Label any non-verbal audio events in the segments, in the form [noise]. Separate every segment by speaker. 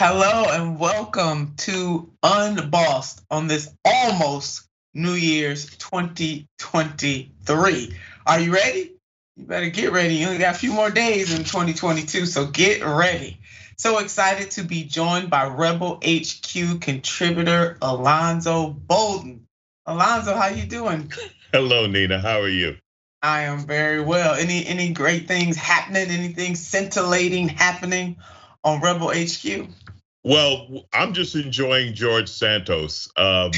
Speaker 1: Hello and welcome to Unbossed on this almost New Year's 2023. Are you ready? You better get ready. You only got a few more days in 2022, so get ready. So excited to be joined by Rebel HQ contributor Alonzo Bodden. Alonzo, how you doing? [laughs]
Speaker 2: Hello, Nina. How are you?
Speaker 1: I am very well. Any any great things happening? Anything scintillating happening on Rebel HQ?
Speaker 2: Well, I'm just enjoying George Santos, um,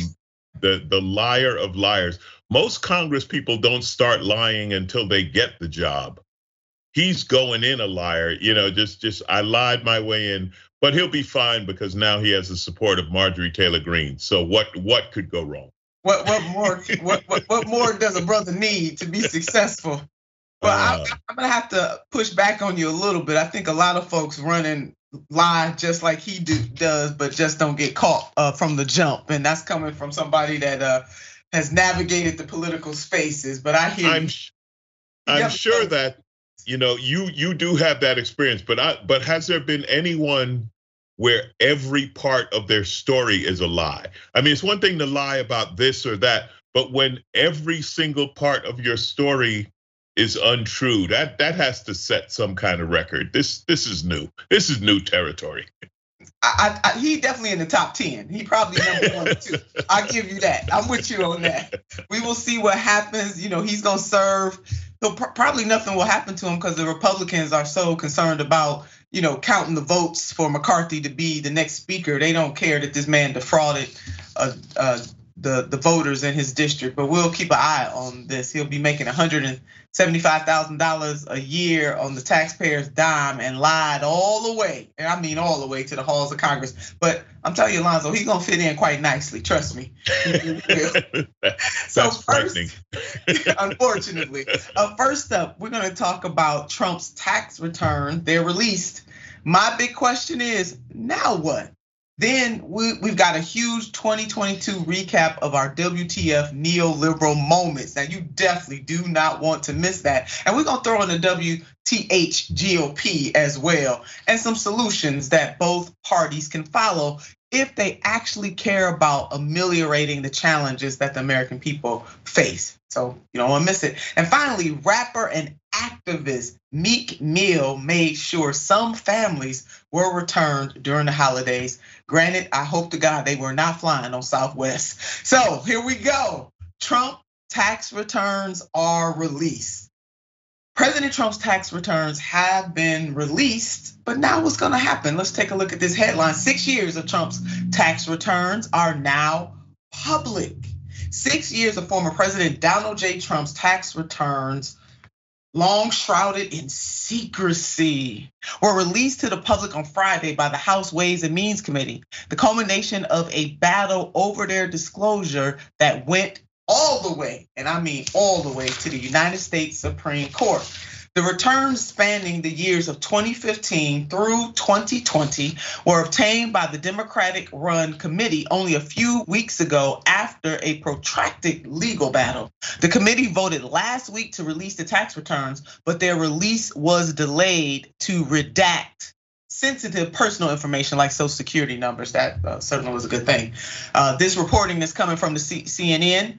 Speaker 2: the the liar of liars. Most Congress people don't start lying until they get the job. He's going in a liar, you know. Just just I lied my way in, but he'll be fine because now he has the support of Marjorie Taylor Greene. So what what could go wrong?
Speaker 1: What what more what, what what more does a brother need to be successful? But uh, I, I'm gonna have to push back on you a little bit. I think a lot of folks running lie just like he do, does, but just don't get caught uh, from the jump, and that's coming from somebody that uh, has navigated the political spaces. But I hear
Speaker 2: I'm, I'm sure that you know you you do have that experience, but I but has there been anyone where every part of their story is a lie. I mean, it's one thing to lie about this or that, but when every single part of your story is untrue, that that has to set some kind of record. This this is new. This is new territory.
Speaker 1: I, I, he definitely in the top ten. He probably number one or two. I give you that. I'm with you on that. We will see what happens. You know, he's gonna serve. He'll probably nothing will happen to him because the Republicans are so concerned about you know, counting the votes for McCarthy to be the next speaker. They don't care that this man defrauded uh, the the voters in his district. But we'll keep an eye on this. He'll be making 175 thousand dollars a year on the taxpayers' dime and lied all the way, and I mean all the way to the halls of Congress. But I'm telling you, Alonzo, he's gonna fit in quite nicely. Trust me. [laughs]
Speaker 2: so first, [laughs]
Speaker 1: unfortunately, uh, first up, we're gonna talk about Trump's tax return. They're released. My big question is, now what? Then we, we've got a huge 2022 recap of our WTF neoliberal moments. Now, you definitely do not want to miss that. And we're going to throw in the WTH GOP as well, and some solutions that both parties can follow if they actually care about ameliorating the challenges that the American people face. So you don't want to miss it. And finally, rapper and activist Meek Mill made sure some families were returned during the holidays. Granted, I hope to God they were not flying on Southwest. So here we go. Trump tax returns are released. President Trump's tax returns have been released, but now what's gonna happen? Let's take a look at this headline. Six years of Trump's tax returns are now public. Six years of former President Donald J. Trump's tax returns, long shrouded in secrecy, were released to the public on Friday by the House Ways and Means Committee, the culmination of a battle over their disclosure that went all the way, and I mean all the way to the United States Supreme Court. The returns spanning the years of 2015 through 2020 were obtained by the Democratic run committee only a few weeks ago after a protracted legal battle. The committee voted last week to release the tax returns, but their release was delayed to redact sensitive personal information like social security numbers. That uh, certainly was a good thing. Uh, this reporting is coming from the CNN.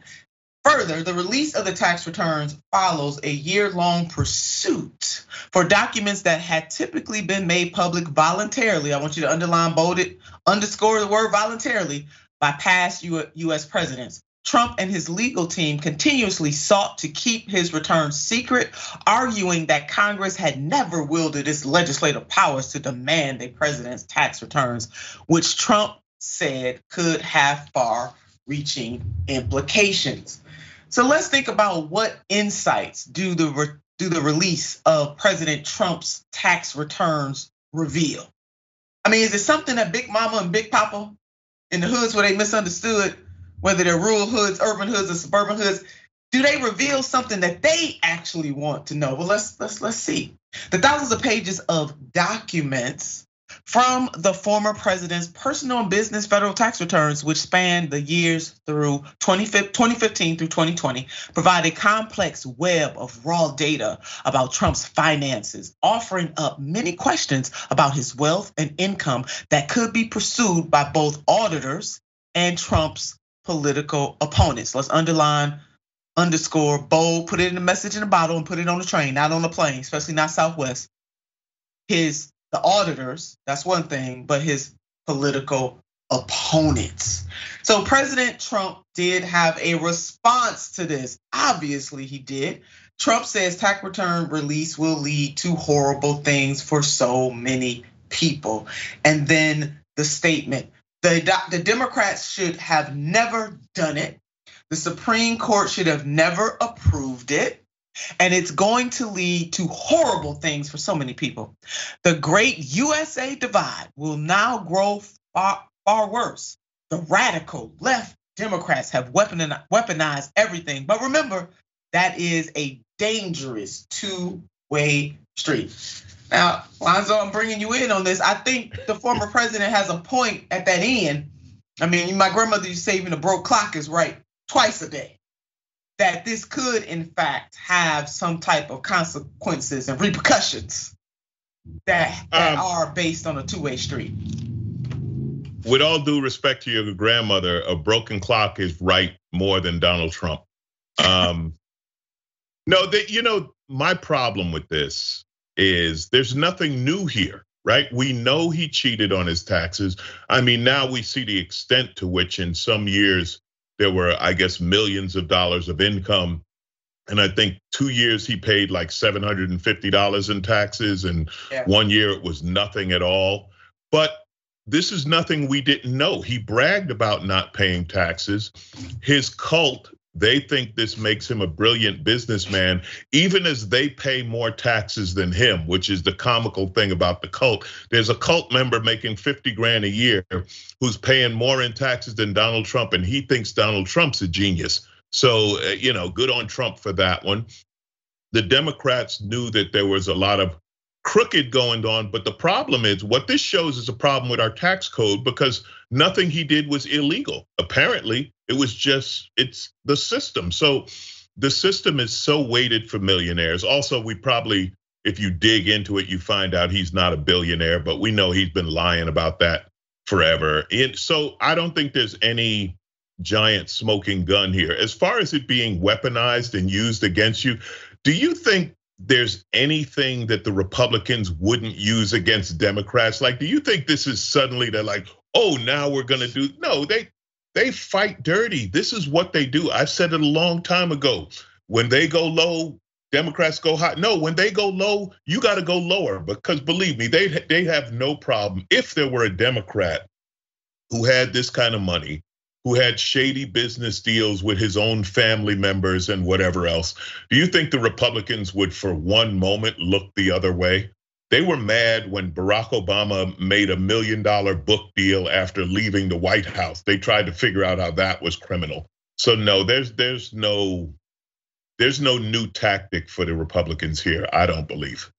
Speaker 1: Further, the release of the tax returns follows a year long pursuit for documents that had typically been made public voluntarily. I want you to underline, bold it, underscore the word voluntarily by past US presidents. Trump and his legal team continuously sought to keep his returns secret, arguing that Congress had never wielded its legislative powers to demand a president's tax returns, which Trump said could have far reaching implications. So let's think about what insights do the do the release of President Trump's tax returns reveal? I mean, is it something that Big Mama and Big Papa in the hoods where they misunderstood whether they're rural hoods, urban hoods, or suburban hoods, do they reveal something that they actually want to know? Well, let's let's let's see. The thousands of pages of documents from the former president's personal and business federal tax returns, which span the years through 2015 through 2020, provide a complex web of raw data about Trump's finances, offering up many questions about his wealth and income that could be pursued by both auditors and Trump's political opponents. Let's underline, underscore, bold, put it in a message in a bottle and put it on the train, not on the plane, especially not Southwest. His the auditors, that's one thing, but his political opponents. So President Trump did have a response to this. Obviously, he did. Trump says tax return release will lead to horrible things for so many people. And then the statement the, the Democrats should have never done it. The Supreme Court should have never approved it. And it's going to lead to horrible things for so many people. The great USA divide will now grow far, far worse. The radical left Democrats have weaponized everything. But remember, that is a dangerous two way street. Now, Lonzo, I'm bringing you in on this. I think the former president has a point at that end. I mean, my grandmother used to say even a broke clock is right twice a day that this could, in fact, have some type of consequences and repercussions that, that um, are based on a two way street.
Speaker 2: With all due respect to your grandmother, a broken clock is right more than Donald Trump. Um, [laughs] no, that you know, my problem with this is there's nothing new here right? We know he cheated on his taxes. I mean, now we see the extent to which in some years there were, I guess, millions of dollars of income. And I think two years he paid like $750 in taxes, and yeah. one year it was nothing at all. But this is nothing we didn't know. He bragged about not paying taxes. His cult they think this makes him a brilliant businessman, even as they pay more taxes than him, which is the comical thing about the cult. There's a cult member making 50 grand a year who's paying more in taxes than Donald Trump, and he thinks Donald Trump's a genius. So, uh, you know, good on Trump for that one. The Democrats knew that there was a lot of crooked going on. But the problem is, what this shows is a problem with our tax code because nothing he did was illegal. Apparently, it was just, it's the system. So the system is so weighted for millionaires. Also, we probably, if you dig into it, you find out he's not a billionaire, but we know he's been lying about that forever. And so I don't think there's any giant smoking gun here. As far as it being weaponized and used against you, do you think there's anything that the Republicans wouldn't use against Democrats? Like, do you think this is suddenly they're like, oh, now we're gonna do? No, they they fight dirty. This is what they do. I've said it a long time ago. When they go low, Democrats go high. No, when they go low, you got to go lower because believe me, they they have no problem. If there were a Democrat who had this kind of money who had shady business deals with his own family members and whatever else. Do you think the Republicans would, for one moment, look the other way? They were mad when Barack Obama made a million dollar book deal after leaving the White House. They tried to figure out how that was criminal. So no, there's there's no there's no new tactic for the Republicans here. I don't believe.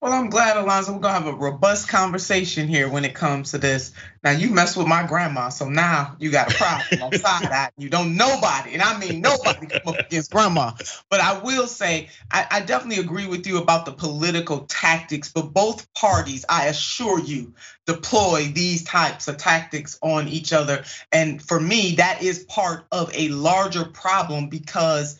Speaker 1: Well, I'm glad, Alonzo. We're gonna have a robust conversation here when it comes to this. Now, you mess with my grandma, so now you got a problem on side [laughs] eye. You don't nobody, and I mean nobody come up against grandma. But I will say, I, I definitely agree with you about the political tactics. But both parties, I assure you, deploy these types of tactics on each other. And for me, that is part of a larger problem because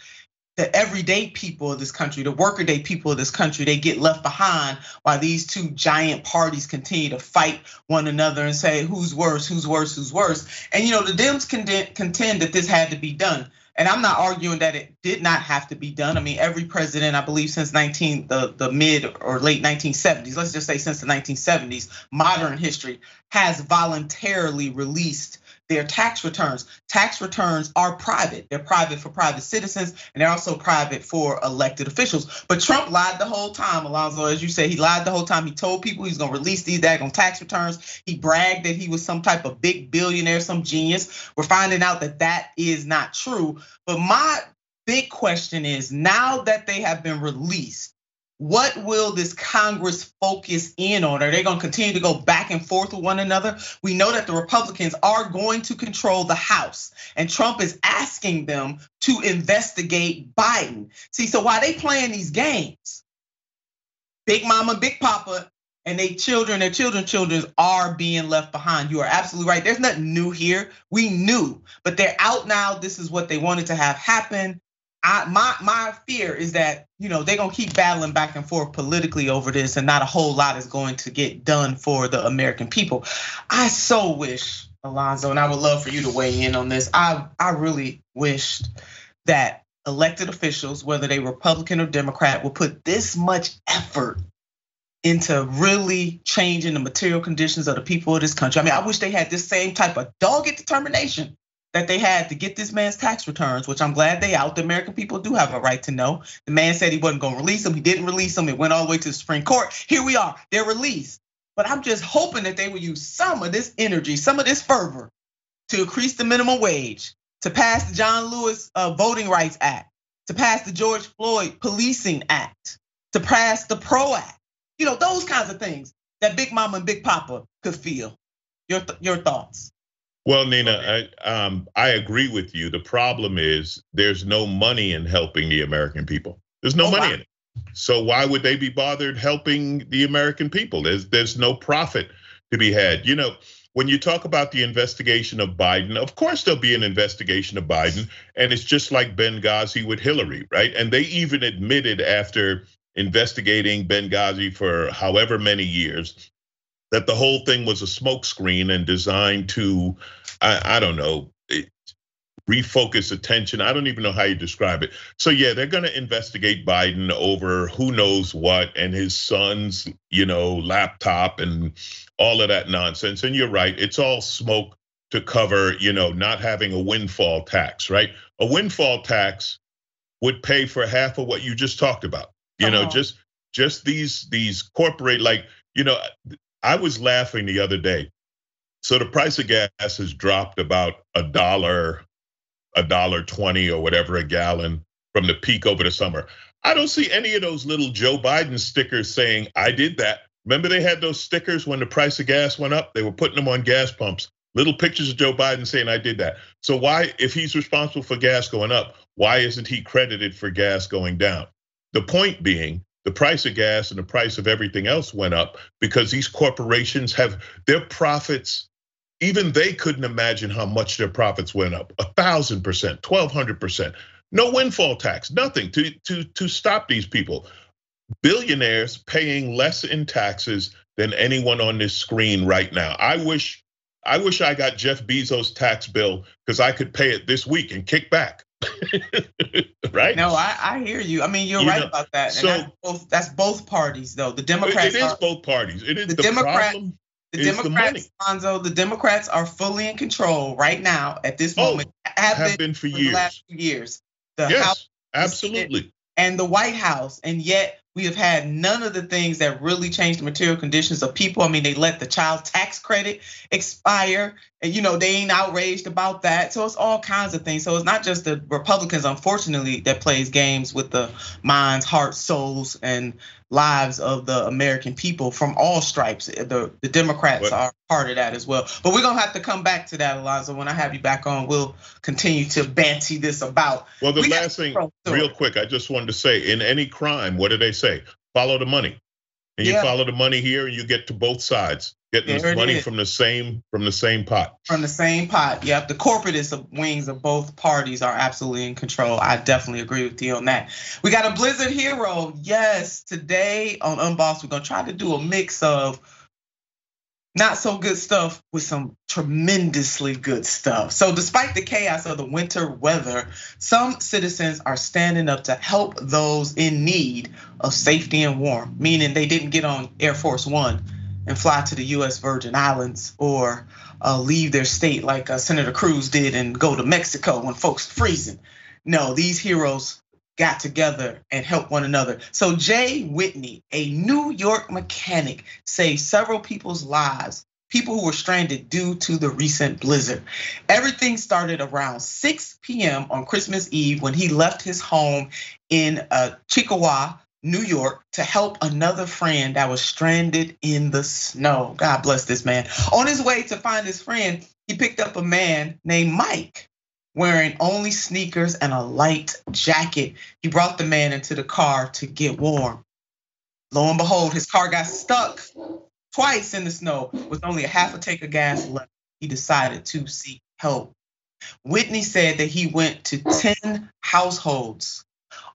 Speaker 1: the everyday people of this country, the workaday people of this country, they get left behind while these two giant parties continue to fight one another and say who's worse, who's worse, who's worse. And you know, the Dems contend that this had to be done. And I'm not arguing that it did not have to be done. I mean, every president, I believe, since 19 the, the mid or late 1970s, let's just say since the 1970s, modern history has voluntarily released their tax returns. Tax returns are private. They're private for private citizens and they're also private for elected officials. But Trump lied the whole time, Alonzo. As you say, he lied the whole time. He told people he's going to release these daggone tax returns. He bragged that he was some type of big billionaire, some genius. We're finding out that that is not true. But my big question is now that they have been released, What will this Congress focus in on? Are they going to continue to go back and forth with one another? We know that the Republicans are going to control the House, and Trump is asking them to investigate Biden. See, so while they playing these games, Big Mama, Big Papa, and they children, their children, children are being left behind. You are absolutely right. There's nothing new here. We knew, but they're out now. This is what they wanted to have happen. I, my my fear is that you know they're gonna keep battling back and forth politically over this, and not a whole lot is going to get done for the American people. I so wish, Alonzo, and I would love for you to weigh in on this. I I really wished that elected officials, whether they Republican or Democrat, would put this much effort into really changing the material conditions of the people of this country. I mean, I wish they had this same type of dogged determination that they had to get this man's tax returns, which I'm glad they out. The American people do have a right to know. The man said he wasn't going to release them. He didn't release them. It went all the way to the Supreme Court. Here we are. They're released. But I'm just hoping that they will use some of this energy, some of this fervor to increase the minimum wage, to pass the John Lewis uh, Voting Rights Act, to pass the George Floyd Policing Act, to pass the PRO Act. You know, those kinds of things that Big Mama and Big Papa could feel. Your, your thoughts?
Speaker 2: Well, Nina, I, um, I agree with you. The problem is there's no money in helping the American people. There's no oh, money wow. in it. So why would they be bothered helping the American people? There's there's no profit to be had. You know, when you talk about the investigation of Biden, of course there'll be an investigation of Biden, and it's just like Benghazi with Hillary, right? And they even admitted after investigating Benghazi for however many years that the whole thing was a smokescreen and designed to, I, I don't know, refocus attention. I don't even know how you describe it. So yeah, they're going to investigate Biden over who knows what and his son's, you know, laptop and all of that nonsense. And you're right, it's all smoke to cover, you know, not having a windfall tax, right? A windfall tax would pay for half of what you just talked about. You know, uh-huh. just just these these corporate like, you know, I was laughing the other day. So the price of gas has dropped about a dollar, a dollar 20 or whatever a gallon from the peak over the summer. I don't see any of those little Joe Biden stickers saying, I did that. Remember they had those stickers when the price of gas went up? They were putting them on gas pumps. Little pictures of Joe Biden saying, I did that. So why, if he's responsible for gas going up, why isn't he credited for gas going down? The point being, the price of gas and the price of everything else went up because these corporations have their profits even they couldn't imagine how much their profits went up a thousand percent 1200 percent no windfall tax nothing to to to stop these people billionaires paying less in taxes than anyone on this screen right now i wish i wish i got jeff bezos tax bill because i could pay it this week and kick back [laughs] right?
Speaker 1: No, I, I hear you. I mean, you're you right know, about that. So that's both, that's both parties, though. The Democrats.
Speaker 2: It is are, both parties. It is the, the Democrat.
Speaker 1: The Democrats, Lonzo, the Democrats are fully in control right now at this oh, moment.
Speaker 2: Have, have been, been, for, for years.
Speaker 1: The last few years.
Speaker 2: The yes, House, absolutely.
Speaker 1: And the White House, and yet we have had none of the things that really changed the material conditions of people. I mean, they let the child tax credit expire, and you know they ain't outraged about that. So it's all kinds of things. So it's not just the Republicans, unfortunately, that plays games with the minds, hearts, souls, and lives of the American people from all stripes. The the Democrats are part of that as well. But we're gonna have to come back to that, Alonzo. When I have you back on, we'll continue to banty this about.
Speaker 2: Well, the we last thing, real quick, I just wanted to say, in any crime, what do they say? Follow the money, and you yeah. follow the money here, and you get to both sides getting this money from the same from the same pot.
Speaker 1: From the same pot. Yep. The corporatist wings of both parties are absolutely in control. I definitely agree with you on that. We got a Blizzard hero. Yes. Today on Unbossed, we're gonna try to do a mix of not so good stuff with some tremendously good stuff. So, despite the chaos of the winter weather, some citizens are standing up to help those in need of safety and warmth, meaning they didn't get on Air Force One and fly to the US Virgin Islands or uh, leave their state like uh, Senator Cruz did and go to Mexico when folks freezing. No, these heroes got together and helped one another. So Jay Whitney, a New York mechanic, saved several people's lives, people who were stranded due to the recent blizzard. Everything started around 6 p.m. on Christmas Eve when he left his home in uh, New York to help another friend that was stranded in the snow. God bless this man. On his way to find his friend, he picked up a man named Mike wearing only sneakers and a light jacket. He brought the man into the car to get warm. Lo and behold, his car got stuck twice in the snow with only a half a tank of gas left. He decided to seek help. Whitney said that he went to 10 households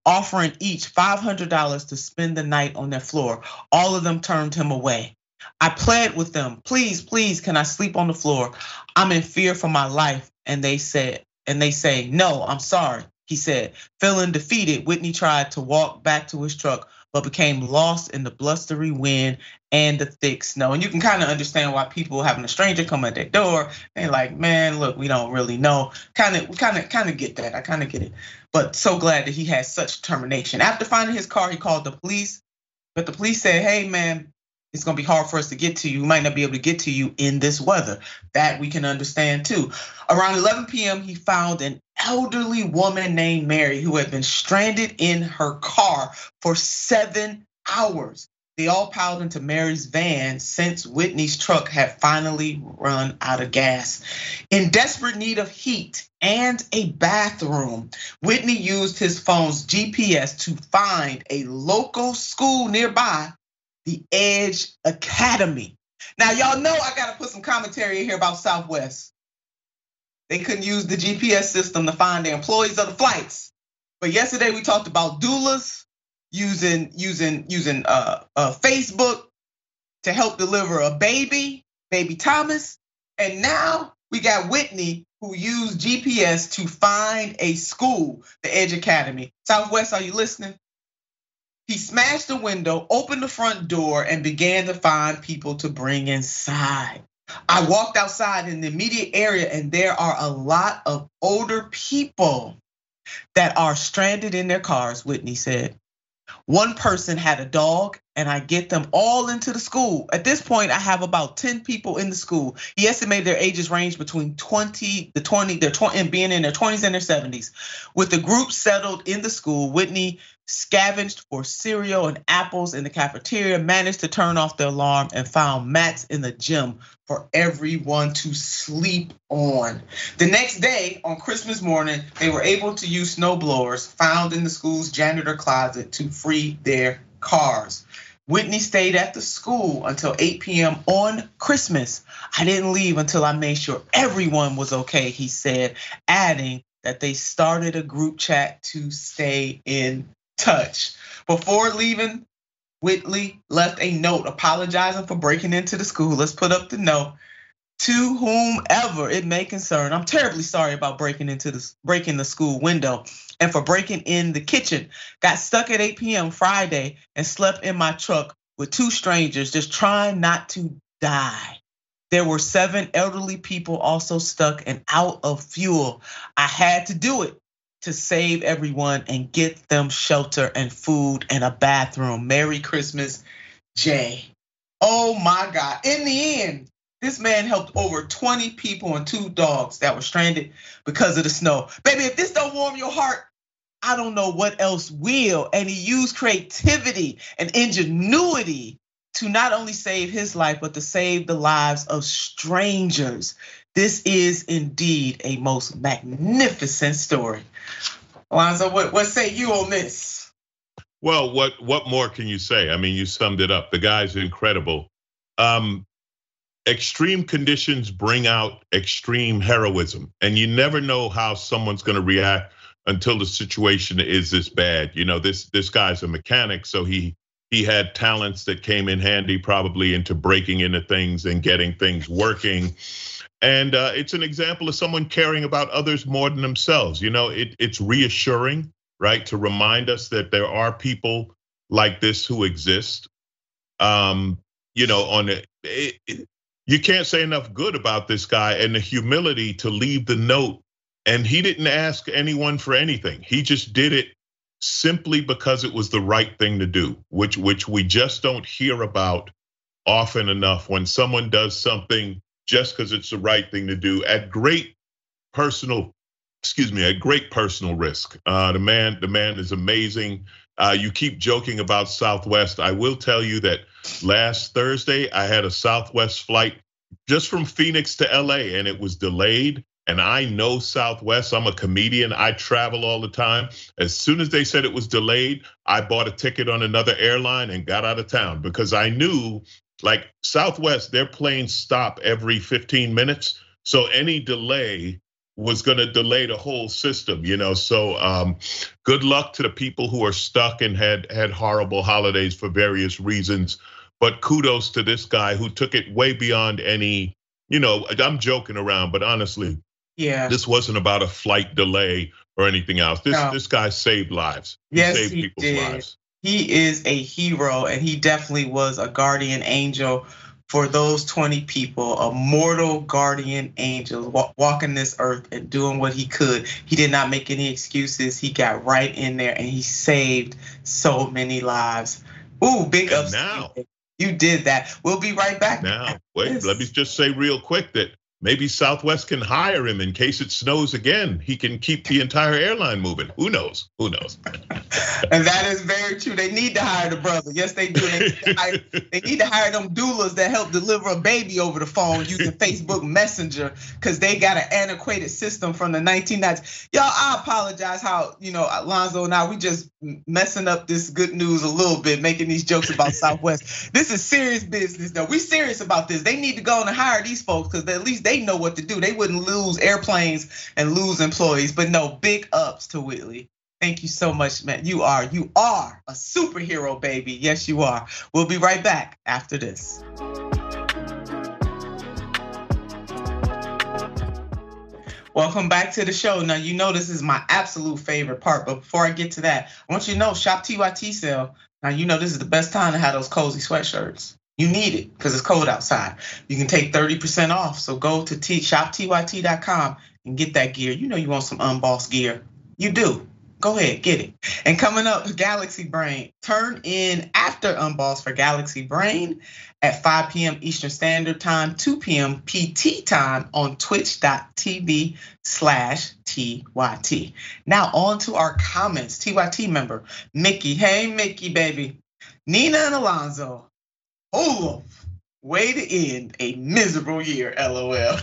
Speaker 1: offering each $500 to spend the night on their floor. All of them turned him away. I pled with them, please, please, can I sleep on the floor? I'm in fear for my life. And they said, and they say, no, I'm sorry. He said, feeling defeated, Whitney tried to walk back to his truck, but became lost in the blustery wind and the thick snow. And you can kind of understand why people having a stranger come at their door, they're like, man, look, we don't really know. Kind of, kind of, kind of get that. I kind of get it. But so glad that he had such determination. After finding his car, he called the police. But the police said, hey, man, it's gonna be hard for us to get to you. We might not be able to get to you in this weather. That we can understand too. Around 11 p.m., he found an elderly woman named Mary who had been stranded in her car for seven hours. They all piled into Mary's van since Whitney's truck had finally run out of gas. In desperate need of heat and a bathroom, Whitney used his phone's GPS to find a local school nearby the Edge Academy. Now, y'all know I got to put some commentary in here about Southwest. They couldn't use the GPS system to find the employees of the flights. But yesterday we talked about doulas using using using uh, uh, Facebook to help deliver a baby, baby Thomas, and now we got Whitney who used GPS to find a school, the Edge Academy. Southwest, are you listening? He smashed the window, opened the front door, and began to find people to bring inside. I walked outside in the immediate area, and there are a lot of older people that are stranded in their cars, Whitney said. One person had a dog, and I get them all into the school. At this point, I have about 10 people in the school. He estimated their ages range between 20, the 20, their 20, and being in their 20s and their 70s. With the group settled in the school, Whitney scavenged for cereal and apples in the cafeteria, managed to turn off the alarm, and found mats in the gym for everyone to sleep on. The next day, on Christmas morning, they were able to use snowblowers found in the school's janitor closet to free their cars. Whitney stayed at the school until 8 p.m. on Christmas. I didn't leave until I made sure everyone was okay, he said, adding that they started a group chat to stay in touch. Before leaving, Whitney left a note apologizing for breaking into the school. Let's put up the note. To whomever it may concern, I'm terribly sorry about breaking into the breaking the school window and for breaking in the kitchen. Got stuck at 8 p.m. Friday and slept in my truck with two strangers, just trying not to die. There were seven elderly people also stuck and out of fuel. I had to do it to save everyone and get them shelter and food and a bathroom. Merry Christmas, Jay. Oh my God. In the end, this man helped over 20 people and two dogs that were stranded because of the snow. Baby, if this don't warm your heart, I don't know what else will. And he used creativity and ingenuity to not only save his life, but to save the lives of strangers. This is indeed a most magnificent story. Alonzo, what, what say you on this?
Speaker 2: Well, what what more can you say? I mean, you summed it up. The guy's incredible. Um, extreme conditions bring out extreme heroism, and you never know how someone's going to react until the situation is this bad. You know, this this guy's a mechanic, so he he had talents that came in handy probably into breaking into things and getting things working and uh, it's an example of someone caring about others more than themselves. You know, it, it's reassuring, right, to remind us that there are people like this who exist. Um, you know, on it, it, you can't say enough good about this guy and the humility to leave the note. And he didn't ask anyone for anything. He just did it simply because it was the right thing to do, which which we just don't hear about often enough. When someone does something just because it's the right thing to do at great personal excuse me, at great personal risk. Uh, the man, the man is amazing. Uh, you keep joking about Southwest. I will tell you that last Thursday I had a Southwest flight just from Phoenix to LA, and it was delayed. And I know Southwest. I'm a comedian. I travel all the time. As soon as they said it was delayed, I bought a ticket on another airline and got out of town because I knew, like Southwest, their planes stop every 15 minutes. So any delay was going to delay the whole system, you know. So um, good luck to the people who are stuck and had had horrible holidays for various reasons. But kudos to this guy who took it way beyond any, you know, I'm joking around, but honestly,
Speaker 1: yeah,
Speaker 2: this wasn't about a flight delay or anything else. This no. this guy saved lives.
Speaker 1: He yes, saved he did. Lives. He is a hero, and he definitely was a guardian angel for those 20 people, a mortal guardian angel walking this earth and doing what he could. He did not make any excuses. He got right in there and he saved so many lives. Ooh, big ups. Now you did that. We'll be right back.
Speaker 2: Now, wait, let me just say real quick that Maybe Southwest can hire him in case it snows again. He can keep the entire airline moving. Who knows? Who knows? [laughs]
Speaker 1: and that is very true. They need to hire the brother. Yes, they do. They need to hire, [laughs] they need to hire them doulas that help deliver a baby over the phone using Facebook Messenger because they got an antiquated system from the 1990s. Y'all, I apologize how, you know, Alonzo and I, we just messing up this good news a little bit, making these jokes about Southwest. This is serious business, though. We serious about this. They need to go and hire these folks because at least they they know what to do. They wouldn't lose airplanes and lose employees. But no, big ups to Whitney. Thank you so much, man. You are, you are a superhero, baby. Yes, you are. We'll be right back after this. Welcome back to the show. Now, you know this is my absolute favorite part, but before I get to that, I want you to know Shop TYT sale. Now, you know this is the best time to have those cozy sweatshirts. You need it because it's cold outside. You can take 30% off. So go to t- shoptyt.com and get that gear. You know you want some unbossed gear. You do. Go ahead, get it. And coming up, Galaxy Brain. Turn in after Unboss for Galaxy Brain at 5 p.m. Eastern Standard Time, 2 p.m. PT time on twitch.tv slash TYT. Now on to our comments. TYT member, Mickey. Hey, Mickey, baby. Nina and Alonzo, Olaf, way to end a miserable year, lol. [laughs]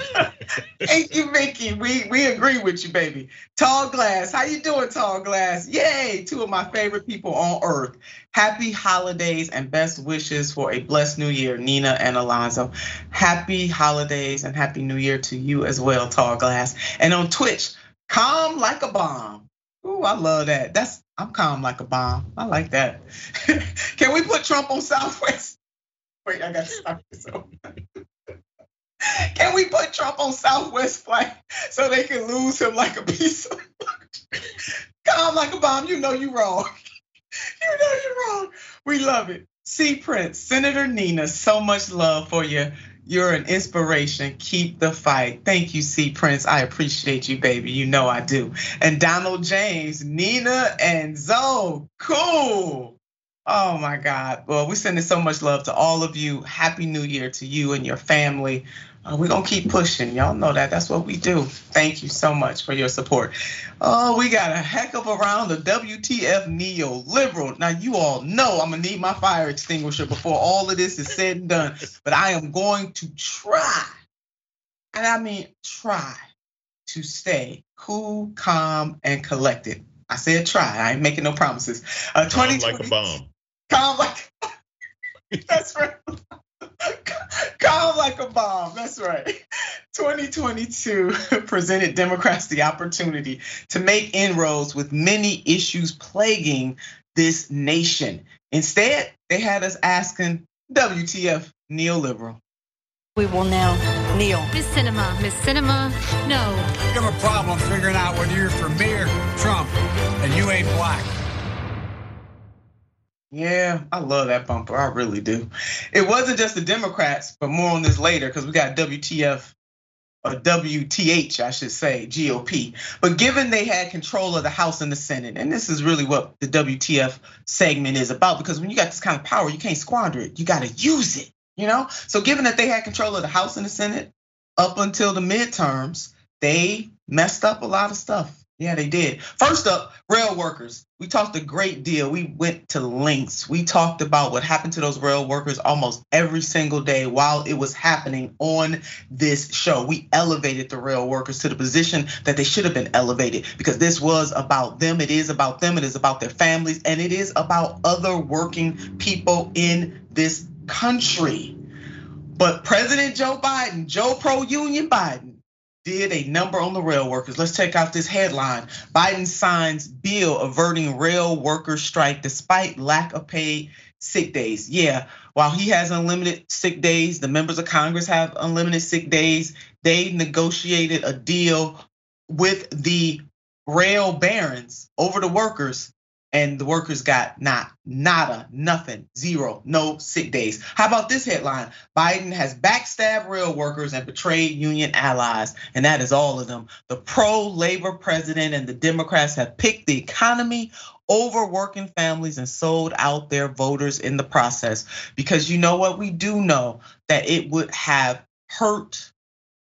Speaker 1: Thank you, Mickey. We we agree with you, baby. Tall Glass, how you doing, Tall Glass? Yay, two of my favorite people on earth. Happy holidays and best wishes for a blessed new year, Nina and Alonzo. Happy holidays and happy new year to you as well, Tall Glass. And on Twitch, calm like a bomb. Ooh, I love that. That's I'm calm like a bomb. I like that. [laughs] Can we put Trump on Southwest? I got to stop myself. Can we put Trump on Southwest flight so they can lose him like a piece of [laughs] calm like a bomb? You know you're wrong. [laughs] you know you're wrong. We love it. C Prince, Senator Nina, so much love for you. You're an inspiration. Keep the fight. Thank you, C Prince. I appreciate you, baby. You know I do. And Donald James, Nina, and Zoe. Cool. Oh my God. Well, we're sending so much love to all of you. Happy New Year to you and your family. Uh, we're going to keep pushing. Y'all know that. That's what we do. Thank you so much for your support. Oh, we got a heck of a round of WTF neoliberal. Now, you all know I'm going to need my fire extinguisher before all of this is said and done. But I am going to try, and I mean try, to stay cool, calm, and collected. I said try. I ain't making no promises.
Speaker 2: Uh, calm like a bomb.
Speaker 1: Calm like. [laughs] That's right. Calm like a bomb. That's right. 2022 [laughs] presented Democrats the opportunity to make inroads with many issues plaguing this nation. Instead, they had us asking, WTF neoliberal?
Speaker 3: We will now kneel.
Speaker 4: Miss Sinema, Miss Sinema, no.
Speaker 5: You have a problem figuring out whether you're for me or Trump, and you ain't black.
Speaker 1: Yeah, I love that bumper. I really do. It wasn't just the Democrats, but more on this later because we got WTF or uh, WTH, I should say, GOP. But given they had control of the House and the Senate, and this is really what the WTF segment is about, because when you got this kind of power, you can't squander it. You got to use it. You know, so given that they had control of the House and the Senate up until the midterms, they messed up a lot of stuff. Yeah, they did. First up, rail workers. We talked a great deal. We went to lengths. We talked about what happened to those rail workers almost every single day while it was happening on this show. We elevated the rail workers to the position that they should have been elevated because this was about them. It is about them. It is about their families. And it is about other working people in this country. But President Joe Biden, Joe Pro Union Biden, did a number on the rail workers. Let's check out this headline. Biden signs bill averting rail workers strike despite lack of paid sick days. Yeah, while he has unlimited sick days, the members of Congress have unlimited sick days. They negotiated a deal with the rail barons over the workers and the workers got not nada, nothing, zero, no sick days. How about this headline? Biden has backstabbed rail workers and betrayed union allies, and that is all of them. The pro-labor president and the Democrats have picked the economy over working families and sold out their voters in the process. Because you know what? We do know that it would have hurt,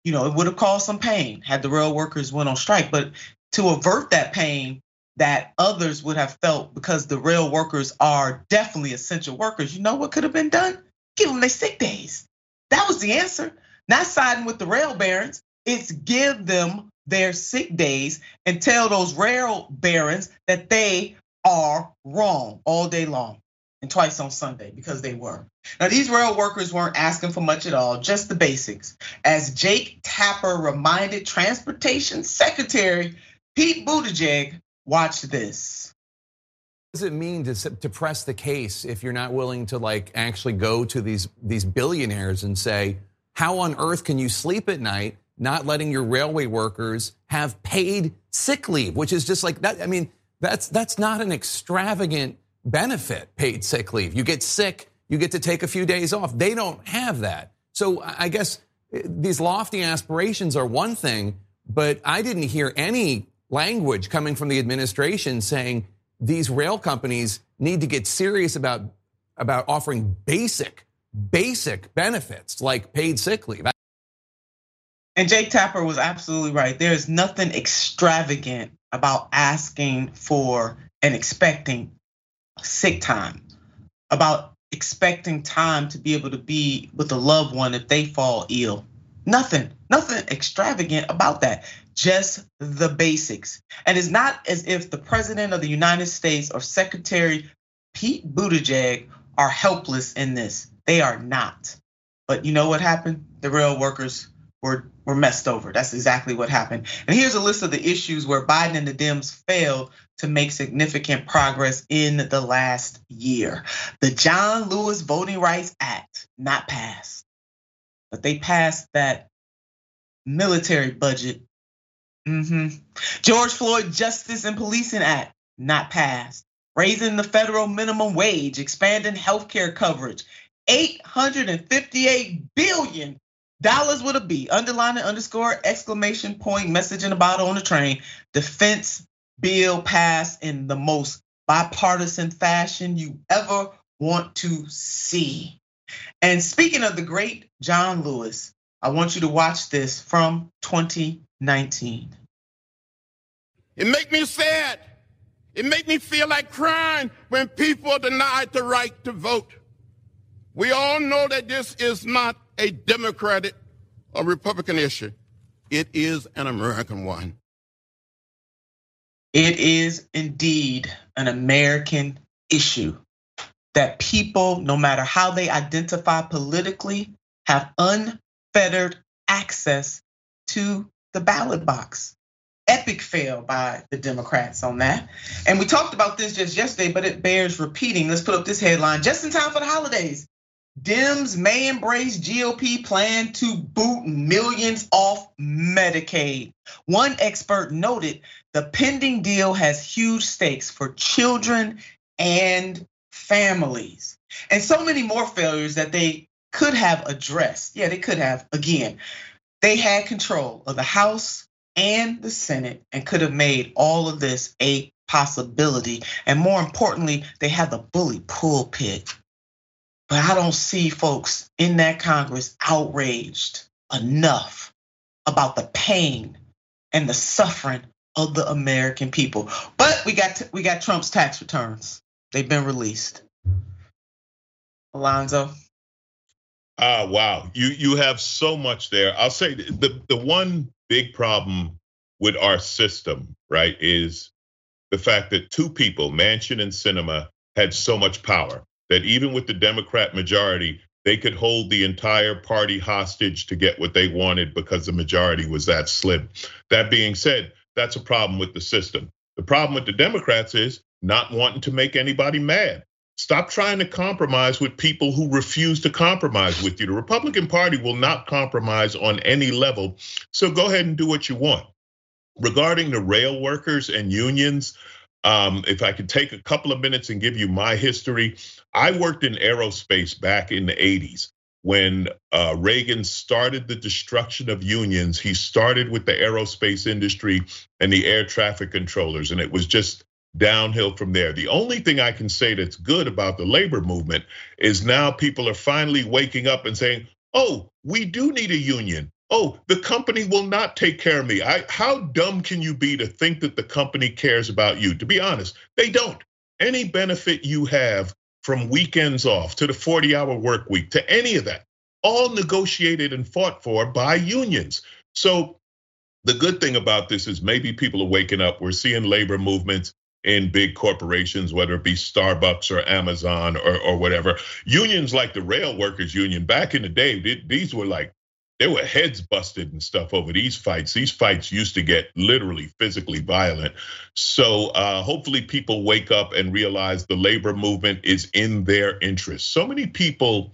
Speaker 1: you know, it would have caused some pain had the rail workers went on strike. But to avert that pain, that others would have felt because the rail workers are definitely essential workers. You know what could have been done? Give them their sick days. That was the answer. Not siding with the rail barons. It's give them their sick days and tell those rail barons that they are wrong all day long and twice on Sunday because they were. Now, these rail workers weren't asking for much at all, just the basics. As Jake Tapper reminded Transportation Secretary Pete Buttigieg Watch this.
Speaker 6: What does it mean to, to press the case if you're not willing to like actually go to these these billionaires and say, how on earth can you sleep at night not letting your railway workers have paid sick leave, which is just like that. I mean, that's that's not an extravagant benefit, paid sick leave. You get sick, you get to take a few days off. They don't have that. So I guess eh, these lofty aspirations are one thing, but I didn't hear any language coming from the administration saying these rail companies need to get serious about, about offering basic, basic benefits like paid sick leave.
Speaker 1: And Jake Tapper was absolutely right. There's nothing extravagant about asking for and expecting sick time, about expecting time to be able to be with a loved one if they fall ill. Nothing, nothing extravagant about that just the basics. And it's not as if the president of the United States or Secretary Pete Buttigieg are helpless in this. They are not. But you know what happened? The rail workers were, were messed over. That's exactly what happened. And here's a list of the issues where Biden and the Dems failed to make significant progress in the last year. The John Lewis Voting Rights Act, not passed. But they passed that military budget Mm-hmm. George Floyd Justice and Policing Act, not passed. Raising the federal minimum wage, expanding healthcare coverage. 858 billion dollars with a B. Underline and underscore exclamation point message in the bottle on the train. Defense bill passed in the most bipartisan fashion you ever want to see. And speaking of the great John Lewis, I want you to watch this from 2019.
Speaker 7: It make me sad. It make me feel like crying when people are denied the right to vote. We all know that this is not a Democratic or Republican issue. It is an American one.
Speaker 1: It is indeed an American issue that people, no matter how they identify politically, have unfettered access to the ballot box epic fail by the Democrats on that. And we talked about this just yesterday, but it bears repeating. Let's put up this headline just in time for the holidays. Dems may embrace GOP plan to boot millions off Medicaid. One expert noted the pending deal has huge stakes for children and families. And so many more failures that they could have addressed. Yeah, they could have. Again, they had control of the House, and the Senate and could have made all of this a possibility. And more importantly, they had the bully pulpit. But I don't see folks in that Congress outraged enough about the pain and the suffering of the American people. But we got we got Trump's tax returns. They've been released. Alonzo.
Speaker 2: Ah, wow. You you have so much there. I'll say the the one big problem with our system, right, is the fact that two people, Manchin and Sinema, had so much power that even with the Democrat majority, they could hold the entire party hostage to get what they wanted because the majority was that slim. That being said, that's a problem with the system. The problem with the Democrats is not wanting to make anybody mad. Stop trying to compromise with people who refuse to compromise with you. The Republican Party will not compromise on any level. So go ahead and do what you want. Regarding the rail workers and unions, um, if I could take a couple of minutes and give you my history, I worked in aerospace back in the 80s when uh, Reagan started the destruction of unions. He started with the aerospace industry and the air traffic controllers, and it was just downhill from there. The only thing I can say that's good about the labor movement is now people are finally waking up and saying, oh, we do need a union. Oh, the company will not take care of me. I, how dumb can you be to think that the company cares about you? To be honest, they don't. Any benefit you have from weekends off to the 40 hour work week to any of that, all negotiated and fought for by unions. So the good thing about this is maybe people are waking up. We're seeing labor movements in big corporations, whether it be Starbucks or Amazon or, or whatever. Unions like the rail workers union back in the day, these were like there were heads busted and stuff over these fights. These fights used to get literally physically violent. So uh, hopefully people wake up and realize the labor movement is in their interest. So many people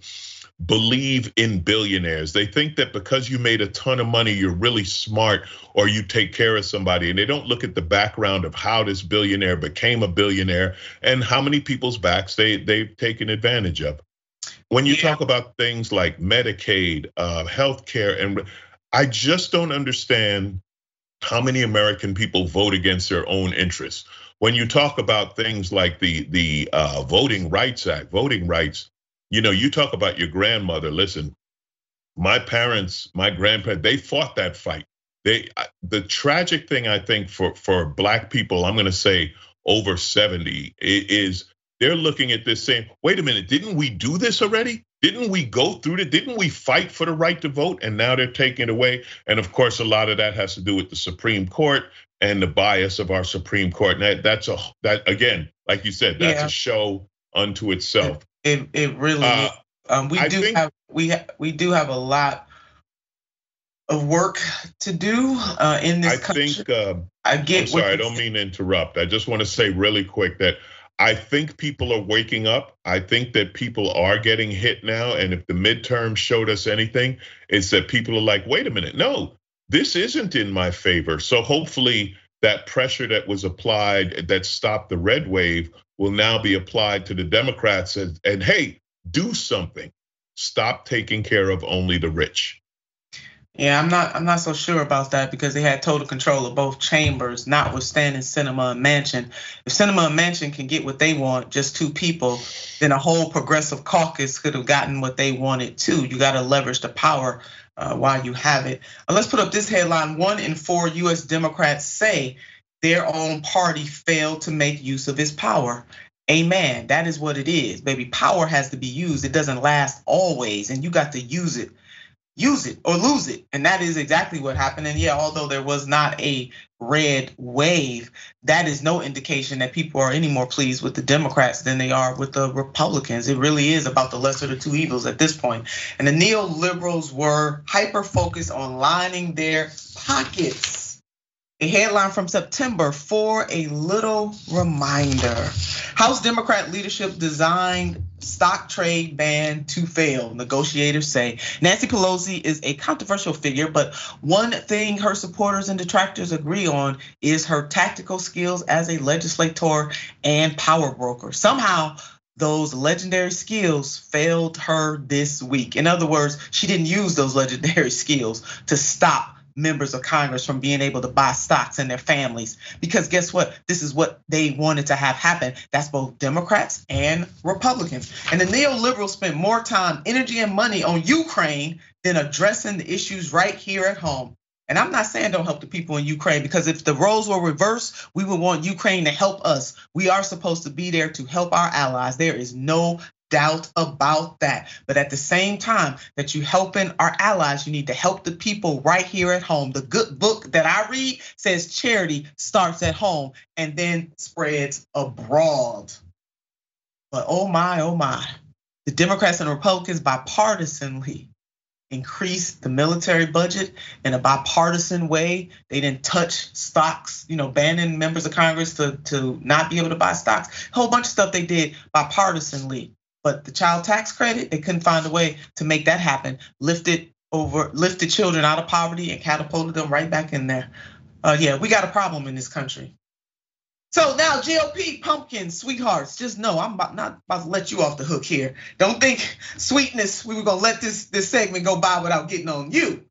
Speaker 2: believe in billionaires. They think that because you made a ton of money, you're really smart or you take care of somebody. And they don't look at the background of how this billionaire became a billionaire and how many people's backs they, they've taken advantage of. When you yeah. talk about things like Medicaid, uh, healthcare, and I just don't understand how many American people vote against their own interests. When you talk about things like the the uh, Voting Rights Act, voting rights, you know, you talk about your grandmother. Listen, my parents, my grandparents, they fought that fight. They the tragic thing I think for for black people, I'm going to say over 70 is they're looking at this saying, wait a minute, didn't we do this already? Didn't we go through it? Didn't we fight for the right to vote? And now they're taking it away. And of course, a lot of that has to do with the Supreme Court and the bias of our Supreme Court. And that, that's a that again, like you said, that's yeah. a show unto itself.
Speaker 1: It it really uh, um, we I do think, have we ha- we do have a lot of work to do uh, in this
Speaker 2: I
Speaker 1: country.
Speaker 2: think uh, I get. I'm sorry, I don't mean to interrupt. I just want to say really quick that I think people are waking up. I think that people are getting hit now. And if the midterm showed us anything, it's that people are like, wait a minute, no, this isn't in my favor. So hopefully that pressure that was applied that stopped the red wave will now be applied to the Democrats and, and hey, do something. Stop taking care of only the rich.
Speaker 1: Yeah, I'm not. I'm not so sure about that because they had total control of both chambers, notwithstanding Sinema and Manchin. If Sinema and Manchin can get what they want, just two people, then a whole progressive caucus could have gotten what they wanted too. You got to leverage the power uh, while you have it. Uh, let's put up this headline: One in four U.S. Democrats say their own party failed to make use of its power. Amen. That is what it is, baby. Power has to be used. It doesn't last always, and you got to use it use it or lose it. And that is exactly what happened. And yeah, although there was not a red wave, that is no indication that people are any more pleased with the Democrats than they are with the Republicans. It really is about the lesser of the two evils at this point. And the neoliberals were hyper focused on lining their pockets a headline from September for a little reminder. House Democrat leadership designed stock trade ban to fail, negotiators say. Nancy Pelosi is a controversial figure, but one thing her supporters and detractors agree on is her tactical skills as a legislator and power broker. Somehow, those legendary skills failed her this week. In other words, she didn't use those legendary [laughs] skills to stop members of Congress from being able to buy stocks in their families. Because guess what? This is what they wanted to have happen. That's both Democrats and Republicans. And the neoliberals spent more time, energy, and money on Ukraine than addressing the issues right here at home. And I'm not saying don't help the people in Ukraine because if the roles were reversed, we would want Ukraine to help us. We are supposed to be there to help our allies. There is no doubt about that. But at the same time that you're helping our allies, you need to help the people right here at home. The good book that I read says charity starts at home and then spreads abroad. But oh my, oh my, the Democrats and Republicans bipartisanly increased the military budget in a bipartisan way. They didn't touch stocks, you know, banning members of Congress to, to not be able to buy stocks. A whole bunch of stuff they did bipartisanly. But the child tax credit, they couldn't find a way to make that happen. Lifted over, lifted children out of poverty and catapulted them right back in there. Uh, yeah, we got a problem in this country. So now GOP pumpkins, sweethearts, just know I'm about, not about to let you off the hook here. Don't think [laughs] sweetness, we were gonna let this this segment go by without getting on you.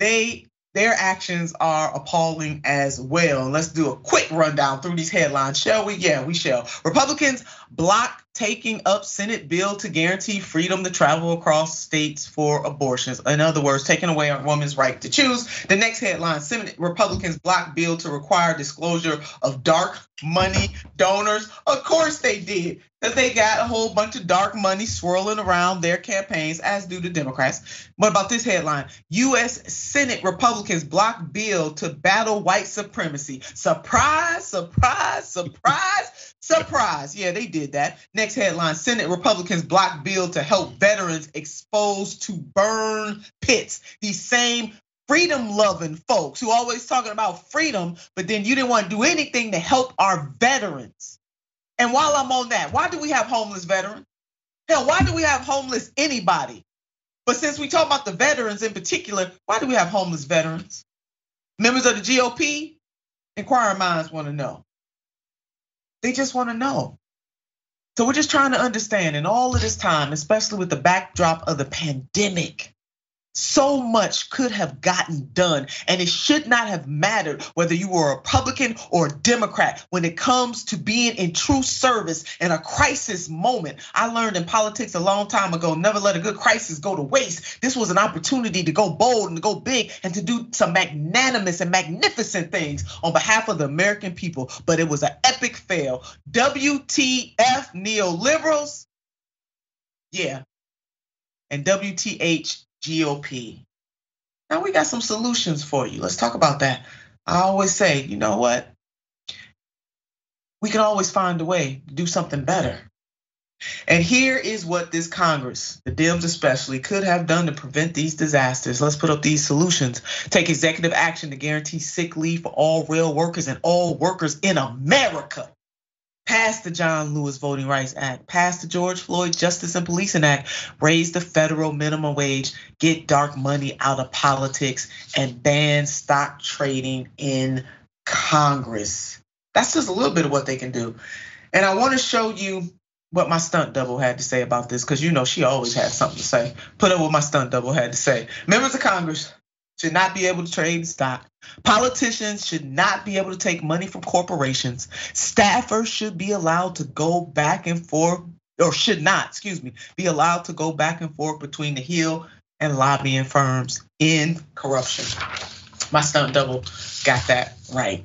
Speaker 1: They their actions are appalling as well. Let's do a quick rundown through these headlines, shall we? Yeah, we shall. Republicans block taking up Senate bill to guarantee freedom to travel across states for abortions. In other words, taking away a woman's right to choose. The next headline Senate Republicans block bill to require disclosure of dark money donors. Of course they did, because they got a whole bunch of dark money swirling around their campaigns, as do the Democrats. What about this headline? US Senate Republicans block bill to battle white supremacy. Surprise, surprise, surprise. [laughs] Surprise. Yeah, they did that. Next headline Senate Republicans block bill to help veterans exposed to burn pits. These same freedom loving folks who always talking about freedom, but then you didn't want to do anything to help our veterans. And while I'm on that, why do we have homeless veterans? Hell, why do we have homeless anybody? But since we talk about the veterans in particular, why do we have homeless veterans? Members of the GOP, inquiring minds want to know. They just want to know. So we're just trying to understand in all of this time, especially with the backdrop of the pandemic, so much could have gotten done, and it should not have mattered whether you were a Republican or a Democrat when it comes to being in true service in a crisis moment. I learned in politics a long time ago never let a good crisis go to waste. This was an opportunity to go bold and to go big and to do some magnanimous and magnificent things on behalf of the American people, but it was an epic fail. WTF neoliberals? Yeah. And WTH GOP. Now we got some solutions for you. Let's talk about that. I always say, you know what? We can always find a way to do something better. And here is what this Congress, the Dems especially, could have done to prevent these disasters. Let's put up these solutions. Take executive action to guarantee sick leave for all rail workers and all workers in America passed the John Lewis Voting Rights Act, passed the George Floyd Justice and Policing Act, raise the federal minimum wage, get dark money out of politics, and ban stock trading in Congress. That's just a little bit of what they can do. And I want to show you what my stunt double had to say about this, because you know she always had something to say. Put up what my stunt double had to say. Members of Congress, should not be able to trade stock. Politicians should not be able to take money from corporations. Staffers should be allowed to go back and forth, or should not, excuse me, be allowed to go back and forth between the Hill and lobbying firms in corruption. My stunt double got that right.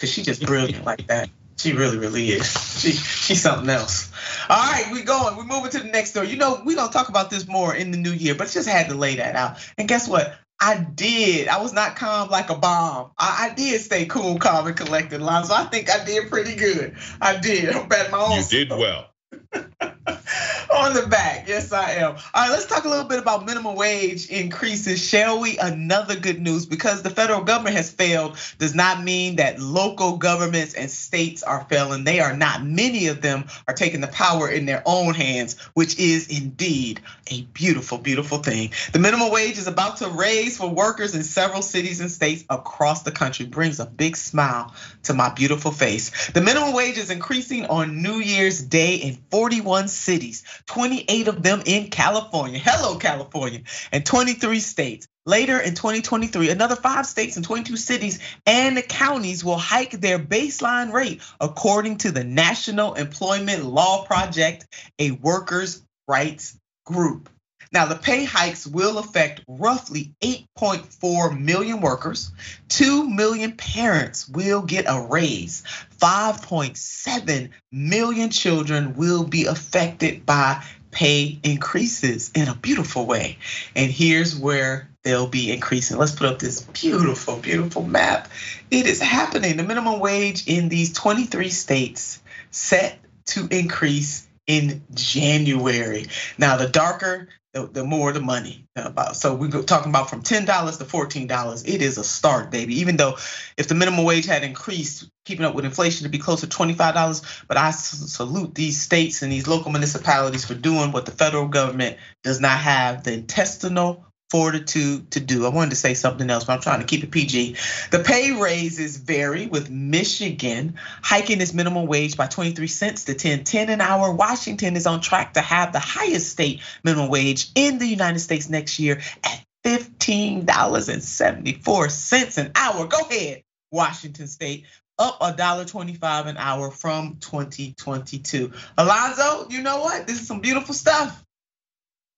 Speaker 1: Cause she just brilliant like that. She really, really is. [laughs] She she's something else. All right, we going. We're moving to the next story. You know, we're gonna talk about this more in the new year, but just had to lay that out. And guess what? I did. I was not calm like a bomb. I, I did stay cool, calm, and collected, Lonzo. I think I did pretty good. I did. I'm my own.
Speaker 2: You did well. [laughs]
Speaker 1: on the back. Yes, I am. All right, let's talk a little bit about minimum wage increases, shall we? Another good news because the federal government has failed does not mean that local governments and states are failing. They are not. Many of them are taking the power in their own hands, which is indeed a beautiful, beautiful thing. The minimum wage is about to raise for workers in several cities and states across the country. Brings a big smile to my beautiful face. The minimum wage is increasing on New Year's Day in 41 cities, 28 of them in California. Hello, California, and 23 states. Later in 2023, another five states and 22 cities and counties will hike their baseline rate, according to the National Employment Law Project, a workers' rights group. Now, the pay hikes will affect roughly 8.4 million workers. 2 million parents will get a raise. 5.7 million children will be affected by pay increases in a beautiful way. And here's where they'll be increasing. Let's put up this beautiful, beautiful map. It is happening. The minimum wage in these 23 states set to increase in January. Now, the darker, the, the more the money uh, about. So we're talking about from $10 to $14. It is a start, baby. Even though if the minimum wage had increased, keeping up with inflation to be closer to $25, but I salute these states and these local municipalities for doing what the federal government does not have the intestinal fortitude to do. I wanted to say something else, but I'm trying to keep it PG. The pay raises vary with Michigan hiking its minimum wage by 23 cents to 10 10 an hour. Washington is on track to have the highest state minimum wage in the United States next year at $15.74 an hour. Go ahead, Washington State up $1.25 an hour from 2022. Alonzo, you know what? This is some beautiful stuff.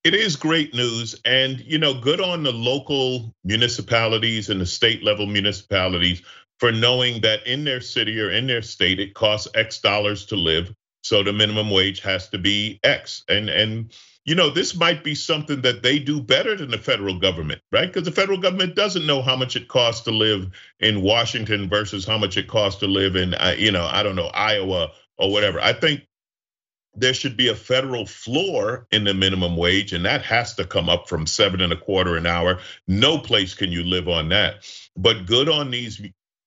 Speaker 2: It is great news. And, you know, good on the local municipalities and the state level municipalities for knowing that in their city or in their state, it costs X dollars to live. So the minimum wage has to be X. And, and, you know, this might be something that they do better than the federal government, right? Because the federal government doesn't know how much it costs to live in Washington versus how much it costs to live in, uh, you know, I don't know, Iowa or whatever. I think there should be a federal floor in the minimum wage, and that has to come up from seven and a quarter an hour. No place can you live on that. But good on these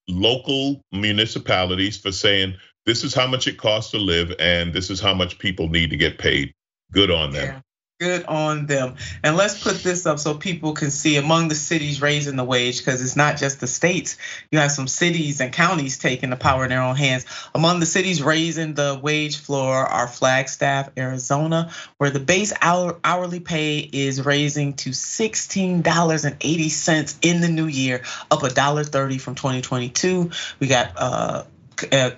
Speaker 2: local municipalities for saying this is how much it costs to live, and this is how much people need to get paid. Good on them.
Speaker 1: Good on them. And let's put this up so people can see among the cities raising the wage, because it's not just the states. You have some cities and counties taking the power in their own hands. Among the cities raising the wage floor are Flagstaff, Arizona, where the base hourly pay is raising to $16.80 in the new year, up $1.30 from 2022. We got uh, uh,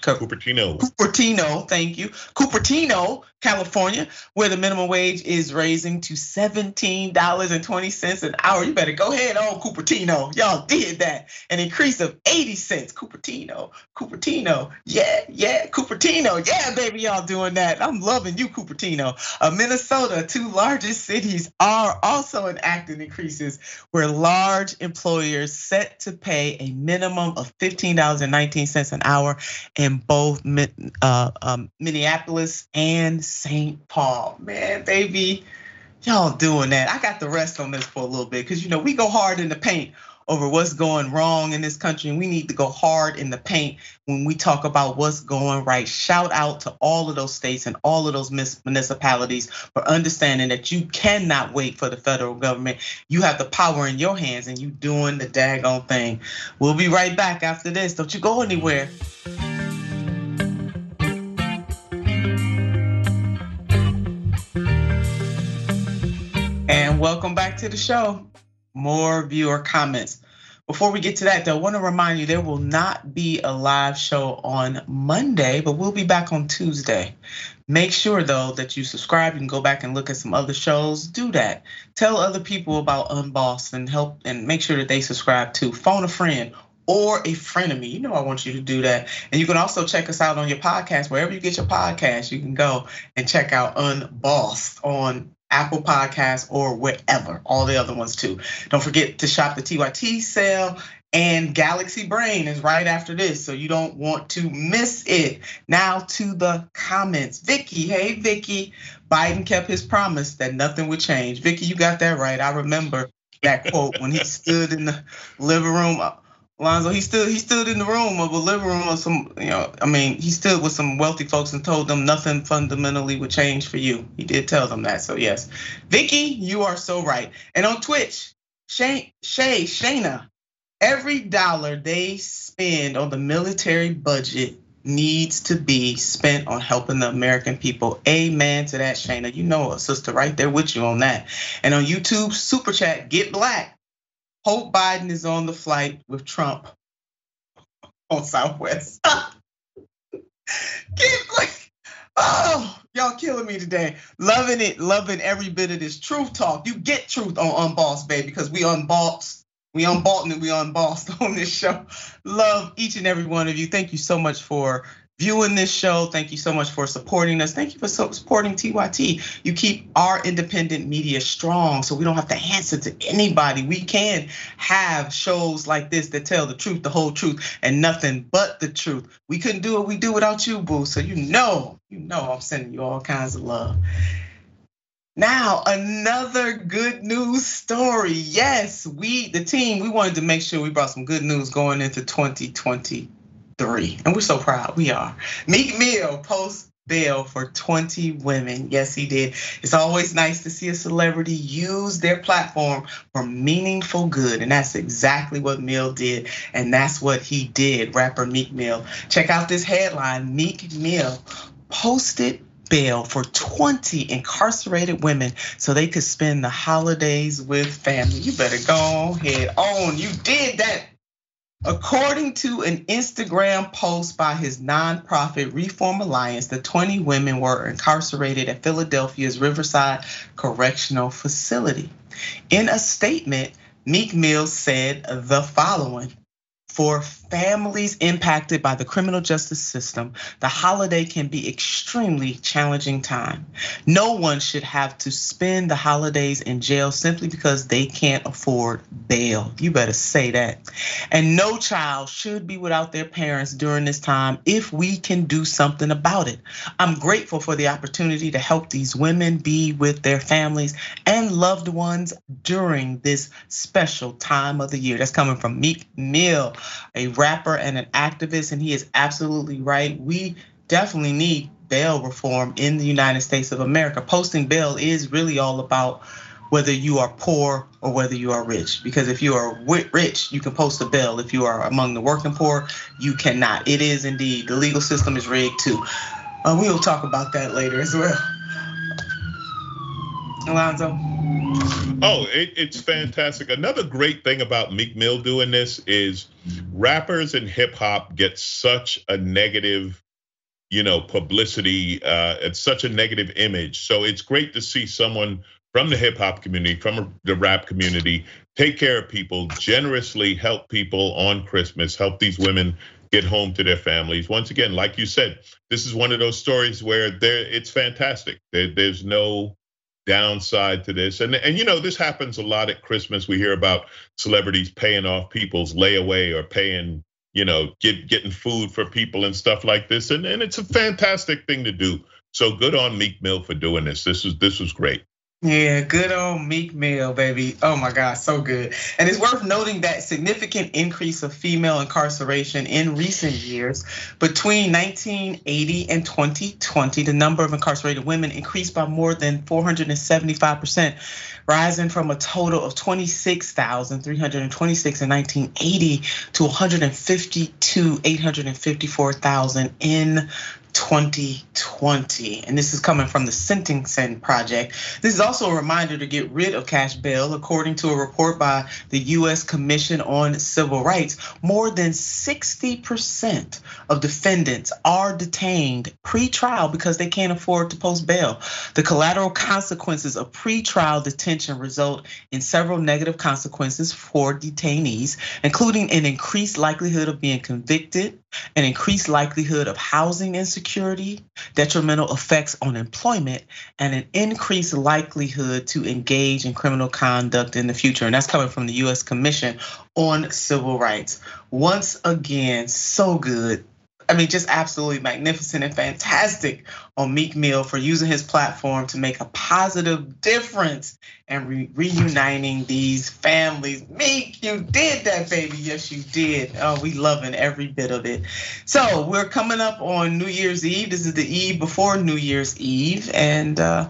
Speaker 2: Cupertino.
Speaker 1: Cupertino, thank you. Cupertino, California, where the minimum wage is raising to $17.20 an hour. You better go ahead on Cupertino. Y'all did that. An increase of 80 cents. Cupertino, Cupertino. Yeah, yeah, Cupertino. Yeah, baby, y'all doing that. I'm loving you, Cupertino. Uh, Minnesota, two largest cities, are also enacting increases where large employers set to pay a minimum of $15.19 an hour in both uh, um, Minneapolis and St. Paul. Man, baby, y'all doing that. I got the rest on this for a little bit because you know we go hard in the paint over what's going wrong in this country, and we need to go hard in the paint when we talk about what's going right. Shout out to all of those states and all of those municipalities for understanding that you cannot wait for the federal government. You have the power in your hands, and you doing the daggone thing. We'll be right back after this. Don't you go anywhere. Welcome back to the show. More viewer comments. Before we get to that, though, I want to remind you there will not be a live show on Monday, but we'll be back on Tuesday. Make sure, though, that you subscribe. You can go back and look at some other shows. Do that. Tell other people about Unbossed and help and make sure that they subscribe too. Phone a friend or a friend of me. You know, I want you to do that. And you can also check us out on your podcast, wherever you get your podcast. You can go and check out Unbossed on Apple Podcasts, or wherever. All the other ones too. Don't forget to shop the TYT sale. And Galaxy Brain is right after this, so you don't want to miss it. Now to the comments. Vicky, hey Vicky, Biden kept his promise that nothing would change. Vicky, you got that right. I remember that quote when he [laughs] stood in the living room. Lonzo, he stood he stood in the room of a living room of some, you know, I mean, he stood with some wealthy folks and told them nothing fundamentally would change for you. He did tell them that. So yes. Vicky, you are so right. And on Twitch, Shay, Shay, Shayna, every dollar they spend on the military budget needs to be spent on helping the American people. Amen to that, Shayna. You know a sister right there with you on that. And on YouTube, super chat, get black. Hope Biden is on the flight with Trump on Southwest. [laughs] Get like Oh, y'all killing me today. Loving it, loving every bit of this truth talk. You get truth on Unbossed, baby, because we unbossed, we unbought and we unbossed [laughs] on this show. Love each and every one of you. Thank you so much for viewing this show. Thank you so much for supporting us. Thank you for supporting TYT. You keep our independent media strong so we don't have to answer to anybody. We can have shows like this that tell the truth, the whole truth, and nothing but the truth. We couldn't do what we do without you, boo. So you know, you know I'm sending you all kinds of love. Now, another good news story. Yes, we, the team, we wanted to make sure we brought some good news going into 2020 three. And we're so proud. We are. Meek Mill posts bail for 20 women. Yes, he did. It's always nice to see a celebrity use their platform for meaningful good. And that's exactly what Mill did. And that's what he did, rapper Meek Mill. Check out this headline Meek Mill posted bail for 20 incarcerated women so they could spend the holidays with family. You better go ahead on. You did that According to an Instagram post by his nonprofit Reform Alliance, the 20 women were incarcerated at Philadelphia's Riverside Correctional Facility. In a statement, Meek Mill said the following for families impacted by the criminal justice system, the holiday can be extremely challenging time. No one should have to spend the holidays in jail simply because they can't afford bail. You better say that. And no child should be without their parents during this time if we can do something about it. I'm grateful for the opportunity to help these women be with their families and loved ones during this special time of the year. That's coming from Meek Mill a rapper and an activist, and he is absolutely right. We definitely need bail reform in the United States of America. Posting bail is really all about whether you are poor or whether you are rich. Because if you are rich, you can post a bail. If you are among the working poor, you cannot. It is indeed. The legal system is rigged too. Uh, we'll talk about that later as well. Alonzo.
Speaker 2: Oh, it, it's fantastic. Another great thing about Meek Mill doing this is rappers and hip hop get such a negative, you know, publicity. Uh, it's such a negative image. So it's great to see someone from the hip hop community, from the rap community, take care of people, generously help people on Christmas, help these women get home to their families. Once again, like you said, this is one of those stories where there it's fantastic. There, there's no downside to this. And and you know, this happens a lot at Christmas. We hear about celebrities paying off people's layaway or paying, you know, get getting food for people and stuff like this. And and it's a fantastic thing to do. So good on Meek Mill for doing this. This was this was great.
Speaker 1: Yeah, good old Meek Mill, baby. Oh my God, so good. And it's worth noting that significant increase of female incarceration in recent years. Between 1980 and 2020, the number of incarcerated women increased by more than 475%, rising from a total of 26,326 in 1980 to 152,854,000 in 2020. And this is coming from the Sentencing Project. This is also a reminder to get rid of cash bail. According to a report by the US Commission on Civil Rights, more than 60% of defendants are detained pre-trial because they can't afford to post bail. The collateral consequences of pre-trial detention result in several negative consequences for detainees, including an increased likelihood of being convicted, an increased likelihood of housing insecurity, detrimental effects on employment, and an increased likelihood to engage in criminal conduct in the future. And that's coming from the US Commission on Civil Rights. Once again, so good. I mean, just absolutely magnificent and fantastic on Meek Mill for using his platform to make a positive difference and re- reuniting these families. Meek, you did that, baby. Yes, you did. Oh, we loving every bit of it. So we're coming up on New Year's Eve. This is the eve before New Year's Eve, and uh,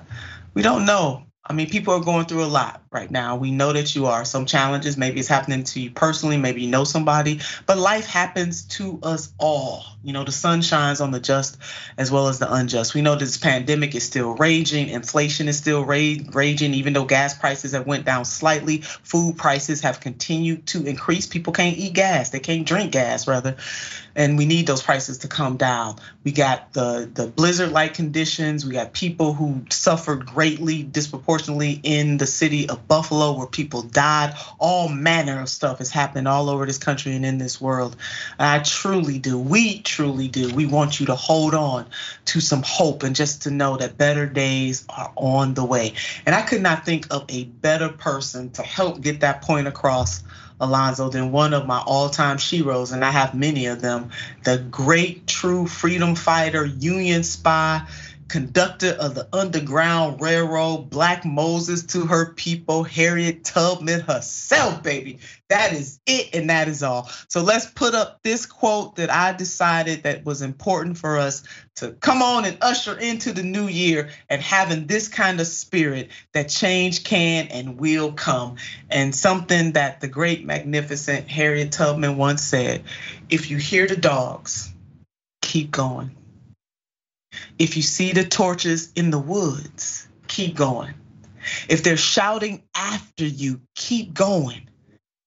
Speaker 1: we don't know. I mean, people are going through a lot. Right now. We know that you are. Some challenges, maybe it's happening to you personally, maybe you know somebody, but life happens to us all. You know, the sun shines on the just as well as the unjust. We know this pandemic is still raging, inflation is still raging, even though gas prices have went down slightly. Food prices have continued to increase. People can't eat gas, they can't drink gas, rather and we need those prices to come down. We got the the blizzard-like conditions. We got people who suffered greatly, disproportionately in the city of Buffalo, where people died. All manner of stuff is happening all over this country and in this world. I truly do. We truly do. We want you to hold on to some hope and just to know that better days are on the way. And I could not think of a better person to help get that point across Alonzo than one of my all-time sheroes, and I have many of them. The great true freedom fighter, Union spy, conductor of the Underground Railroad, Black Moses to her people, Harriet Tubman herself, baby. That is it, and that is all. So let's put up this quote that I decided that was important for us to come on and usher into the new year and having this kind of spirit that change can and will come. And something that the great, magnificent Harriet Tubman once said if you hear the dogs, keep going. If you see the torches in the woods, keep going. If they're shouting after you, keep going.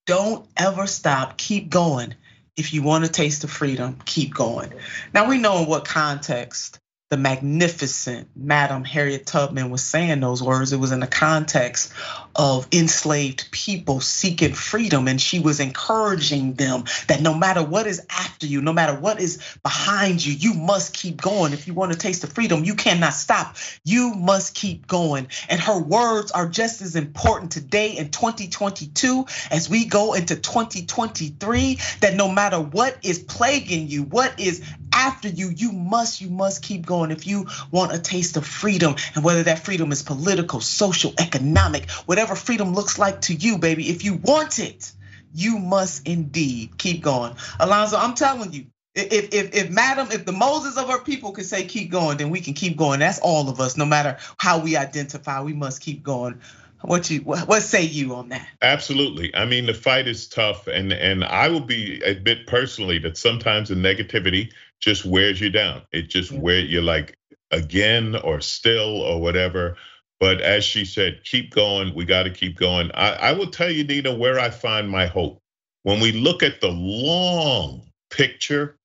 Speaker 1: Don't ever stop, keep going. If you want to taste the freedom, keep going. Now we know in what context the magnificent Madam Harriet Tubman was saying those words. It was in the context of enslaved people seeking freedom, and she was encouraging them that no matter what is after you, no matter what is behind you, you must keep going. If you want to taste the freedom, you cannot stop. You must keep going. And her words are just as important today in 2022 as we go into 2023 that no matter what is plaguing you, what is after you, you must, you must keep going if you want a taste of freedom. And whether that freedom is political, social, economic, whatever freedom looks like to you, baby, if you want it, you must indeed keep going. Alonzo, I'm telling you, if if if madam, if the Moses of our people can say keep going, then we can keep going. That's all of us, no matter how we identify, we must keep going. What you what say you on that?
Speaker 2: Absolutely. I mean, the fight is tough, and and I will be admit personally that sometimes the negativity just wears you down. It just yeah. wear you're like again or still or whatever. But as she said, keep going. We got to keep going. I, I will tell you, Nina, where I find my hope. When we look at the long picture,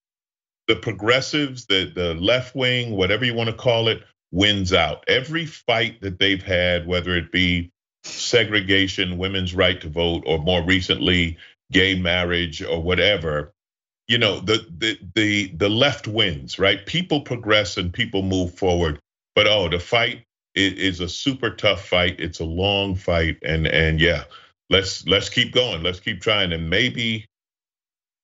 Speaker 2: the progressives, the, the left wing, whatever you want to call it, wins out. Every fight that they've had, whether it be segregation, women's right to vote, or more recently, gay marriage or whatever, you know the the the the left wins, right? People progress and people move forward. But oh, the fight is a super tough fight. It's a long fight, and and yeah, let's let's keep going. Let's keep trying, and maybe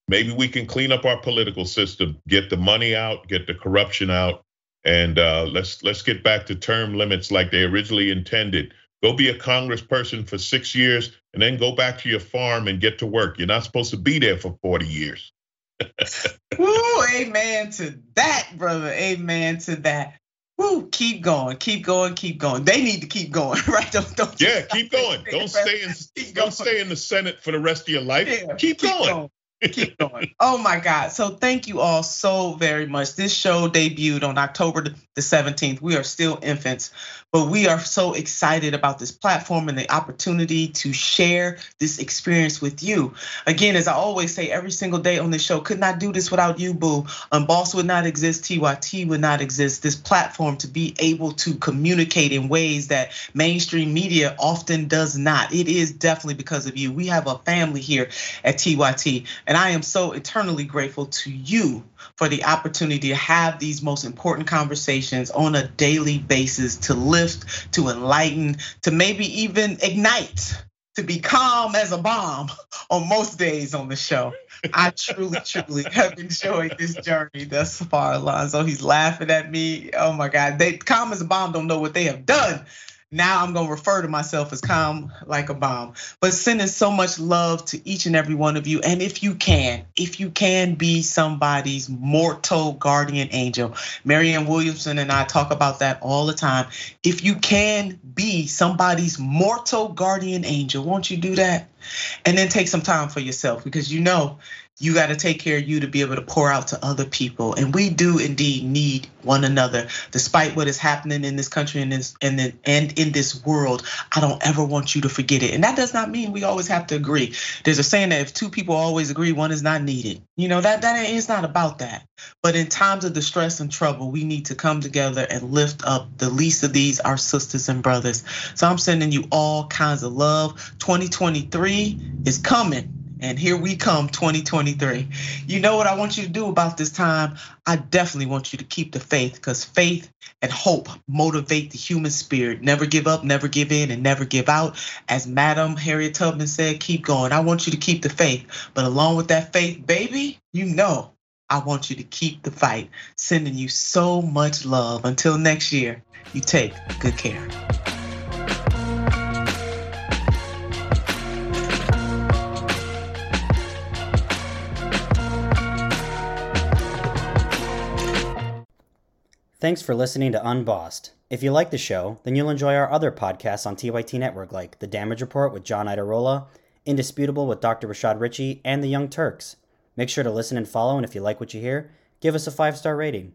Speaker 2: maybe we can clean up our political system, get the money out, get the corruption out, and uh, let's let's get back to term limits like they originally intended. Go be a congressperson for six years, and then go back to your farm and get to work. You're not supposed to be there for 40 years. [laughs]
Speaker 1: Woo, amen to that, brother. Amen to that. Woo, keep going, keep going, keep going. They need to keep going, [laughs] right?
Speaker 2: Don't, don't yeah, keep going. Don't stay in [laughs] don't going. stay in the Senate for the rest of your life. Yeah, keep, keep going. going.
Speaker 1: Keep going. Oh my God. So thank you all so very much. This show debuted on October the 17th. We are still infants, but we are so excited about this platform and the opportunity to share this experience with you. Again, as I always say every single day on this show, could not do this without you, boo. Um, Boss would not exist, TYT would not exist. This platform to be able to communicate in ways that mainstream media often does not. It is definitely because of you. We have a family here at TYT, and I am so eternally grateful to you for the opportunity to have these most important conversations on a daily basis to lift, to enlighten, to maybe even ignite, to be calm as a bomb [laughs] on most days on the show. I truly, [laughs] truly have enjoyed this journey thus far, Alonzo. He's laughing at me. Oh my God. They calm as a bomb don't know what they have done now I'm gonna refer to myself as calm like a bomb. But sending so much love to each and every one of you. And if you can, if you can be somebody's mortal guardian angel, Marianne Williamson and I talk about that all the time. If you can be somebody's mortal guardian angel, won't you do that? And then take some time for yourself because you know you got to take care of you to be able to pour out to other people. And we do indeed need one another. Despite what is happening in this country and this and in, and in this world i don't ever want you to forget it. And that does not mean we always have to agree. There's a saying that if two people always agree one is not needed. You know that that is not about that. But in times of distress and trouble we need to come together and lift up the least of these our sisters and brothers. So i'm sending you all kinds of love. 2023 is coming and here we come 2023. You know what I want you to do about this time? I definitely want you to keep the faith because faith and hope motivate the human spirit. Never give up, never give in, and never give out. As Madam Harriet Tubman said, keep going. I want you to keep the faith. But along with that faith, baby, you know I want you to keep the fight. Sending you so much love. Until next year, you take good care.
Speaker 8: Thanks for listening to Unbossed. If you like the show, then you'll enjoy our other podcasts on TYT Network like The Damage Report with John Iadarola, Indisputable with Dr. Rashad Richey, and The Young Turks. Make sure to listen and follow, and if you like what you hear, give us a five star rating.